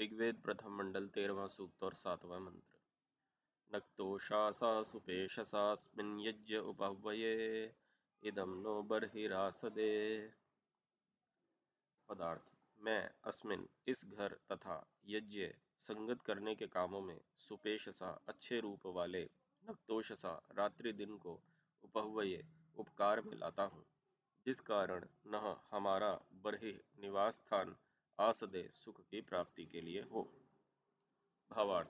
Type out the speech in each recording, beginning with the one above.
ऋग्वेद प्रथम मंडल तेरहवा सूक्त और सातवां मंत्र। नक्तोषासा सुपेशसास्मिन् यज्ञ उपहवये इदम नो बर्हिरासदे पदार्थ, मैं, अस्मिन, इस घर तथा यज्ञ संगत करने के कामों में सुपेशसा, अच्छे रूप वाले नक्तोषसा रात्रि दिन को उपहवये उपकार में लाता हूँ। जिस कारण न हमारा बरहि निवास स्थान आसदे सुख की प्राप्ति के लिए हो। भावार्थ,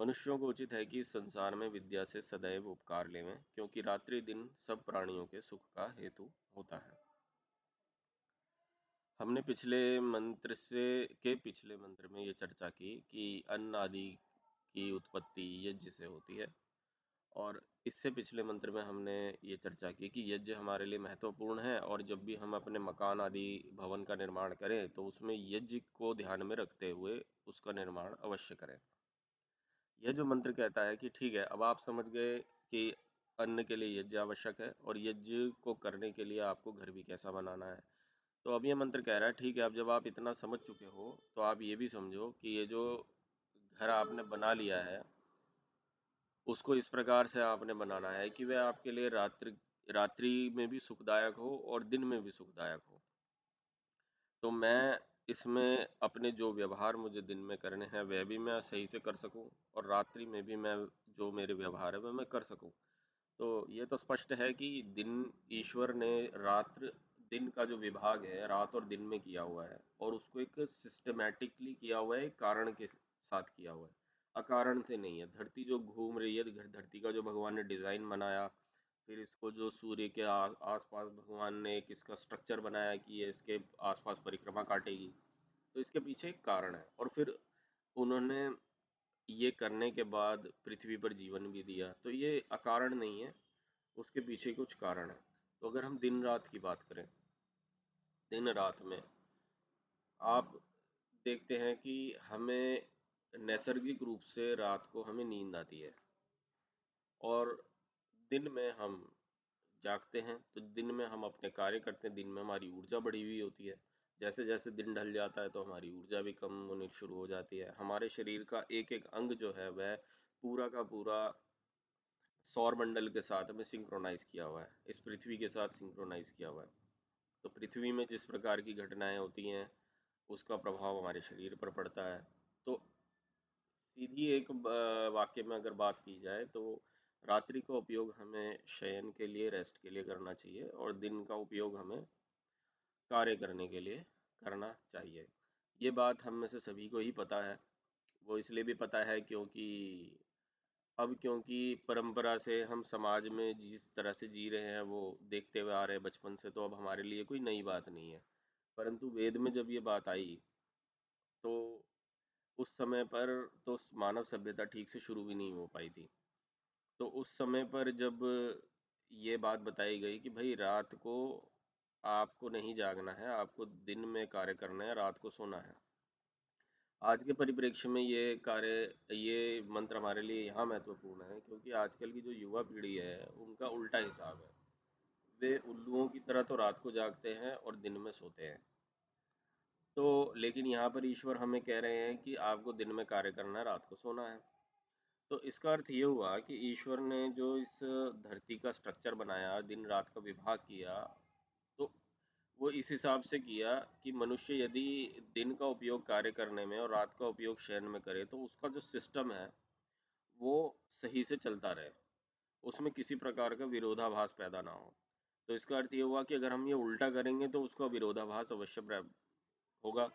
मनुष्यों को उचित है कि संसार में विद्या से सदैव उपकार लेवें, क्योंकि रात्रि दिन सब प्राणियों के सुख का हेतु होता है। हमने पिछले मंत्र से, के पिछले मंत्र में ये चर्चा की कि अन्न आदि की उत्पत्ति यज्ञ से होती है। और इससे पिछले मंत्र में हमने ये चर्चा की कि यज्ञ हमारे लिए महत्वपूर्ण है और जब भी हम अपने मकान आदि भवन का निर्माण करें तो उसमें यज्ञ को ध्यान में रखते हुए उसका निर्माण अवश्य करें। यह जो मंत्र कहता है कि ठीक है, अब आप समझ गए कि अन्न के लिए यज्ञ आवश्यक है और यज्ञ को करने के लिए आपको घर भी कैसा बनाना है। तो अब ये मंत्र कह रहा है, ठीक है, अब जब आप इतना समझ चुके हो तो आप ये भी समझो कि ये जो घर आपने बना लिया है उसको इस प्रकार से आपने बनाना है कि वह आपके लिए रात्रि रात्रि में भी सुखदायक हो और दिन में भी सुखदायक हो। तो मैं इसमें अपने जो व्यवहार मुझे दिन में करने हैं, वह भी मैं सही से कर सकूँ और रात्रि में भी मैं, जो मेरे व्यवहार है, वह मैं कर सकूँ। तो ये तो स्पष्ट है कि दिन, ईश्वर ने रात्र दिन का जो विभाग है, रात और दिन में किया हुआ है और उसको एक सिस्टमेटिकली किया हुआ है कारण के साथ किया हुआ है। अकारण से नहीं है। धरती जो घूम रही है धरती का जो भगवान ने डिज़ाइन बनाया, फिर इसको जो सूर्य के आसपास भगवान ने एक इसका स्ट्रक्चर बनाया कि ये इसके आसपास परिक्रमा काटेगी तो इसके पीछे एक कारण है। और फिर उन्होंने ये करने के बाद पृथ्वी पर जीवन भी दिया तो ये अकारण नहीं है, उसके पीछे कुछ कारण है। तो अगर हम दिन रात की बात करें, दिन रात में आप देखते हैं कि हमें नैसर्गिक रूप से रात को हमें नींद आती है। और दिन में हम जागते हैं तो दिन में हम अपने कार्य करते हैं। दिन में हमारी ऊर्जा बढ़ी हुई होती है। जैसे जैसे दिन ढल जाता है तो हमारी ऊर्जा भी कम होनी शुरू हो जाती है। हमारे शरीर का एक एक अंग जो है, वह पूरा का पूरा सौर मंडल के साथ हमें सिंक्रोनाइज किया हुआ है। इस पृथ्वी के साथ सिंक्रोनाइज किया हुआ है। तो पृथ्वी में जिस प्रकार की घटनाएँ होती हैं, उसका प्रभाव हमारे शरीर पर पड़ता है। सीधी एक वाक्य में अगर बात की जाए तो रात्रि का उपयोग हमें शयन के लिए, रेस्ट के लिए करना चाहिए और दिन का उपयोग हमें कार्य करने के लिए करना चाहिए। ये बात हम में से सभी को ही पता है। वो इसलिए भी पता है क्योंकि, अब क्योंकि परंपरा से हम समाज में जिस तरह से जी रहे हैं, वो देखते हुए आ रहे हैं बचपन से तो अब हमारे लिए कोई नई बात नहीं है। परंतु वेद में जब ये बात आई तो उस समय पर तो मानव सभ्यता ठीक से शुरू भी नहीं हो पाई थी। तो उस समय पर जब ये बात बताई गई कि भाई रात को आपको नहीं जागना है, आपको दिन में कार्य करना है, रात को सोना है। आज के परिप्रेक्ष्य में ये कार्य, ये मंत्र हमारे लिए यहाँ महत्वपूर्ण है क्योंकि आजकल की जो युवा पीढ़ी है, उनका उल्टा हिसाब है। वे उल्लुओं की तरह तो रात को जागते हैं और दिन में सोते हैं। तो लेकिन यहाँ पर ईश्वर हमें कह रहे हैं कि आपको दिन में कार्य करना है, रात को सोना है। तो इसका अर्थ ये हुआ कि ईश्वर ने जो इस धरती का स्ट्रक्चर बनाया, दिन रात का विभाग किया तो वो इस हिसाब से किया कि मनुष्य यदि दिन का उपयोग कार्य करने में और रात का उपयोग शयन में करे तो उसका जो सिस्टम है, वो सही से चलता रहे। उसमें किसी प्रकार का विरोधाभास पैदा ना हो। तो इसका अर्थ ये हुआ कि अगर हम ये उल्टा करेंगे तो उसका विरोधाभास अवश्य होगा।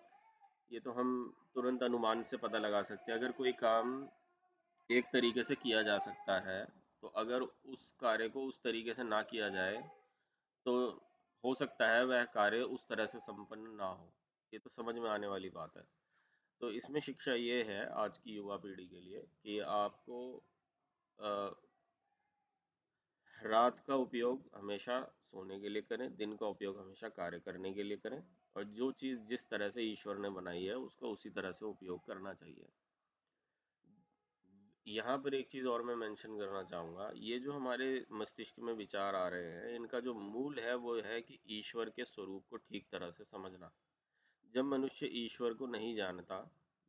ये तो हम तुरंत अनुमान से पता लगा सकते हैं। अगर कोई काम एक तरीके से किया जा सकता है तो अगर उस कार्य को उस तरीके से ना किया जाए तो हो सकता है वह कार्य उस तरह से संपन्न ना हो। ये तो समझ में आने वाली बात है। तो इसमें शिक्षा ये है आज की युवा पीढ़ी के लिए कि आपको रात का उपयोग हमेशा सोने के लिए करें, दिन का उपयोग हमेशा कार्य करने के लिए करें और जो चीज़ जिस तरह से ईश्वर ने बनाई है, उसका उसी तरह से उपयोग करना चाहिए। यहाँ पर एक चीज़ और मैं मेंशन करना चाहूँगा। ये जो हमारे मस्तिष्क में विचार आ रहे हैं, इनका जो मूल है वो है कि ईश्वर के स्वरूप को ठीक तरह से समझना। जब मनुष्य ईश्वर को नहीं जानता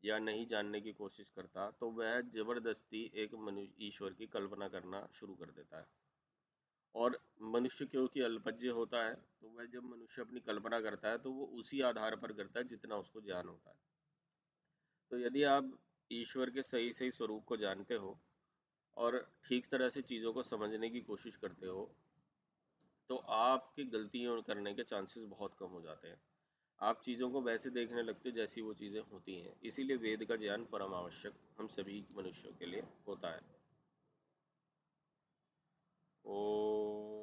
या नहीं जानने की कोशिश करता तो वह ज़बरदस्ती एक मनुष्य ईश्वर की कल्पना करना शुरू कर देता है। और मनुष्य क्योंकि अल्पज्य होता है तो वह जब मनुष्य अपनी कल्पना करता है तो वो उसी आधार पर करता है जितना उसको ज्ञान होता है। तो यदि आप ईश्वर के सही सही स्वरूप को जानते हो और ठीक तरह से चीज़ों को समझने की कोशिश करते हो तो आपकी गलतियों करने के चांसेस बहुत कम हो जाते हैं। आप चीज़ों को वैसे देखने लगते हो जैसी वो चीज़ें होती हैं। इसीलिए वेद का ज्ञान परम आवश्यक हम सभी मनुष्यों के लिए होता है। ou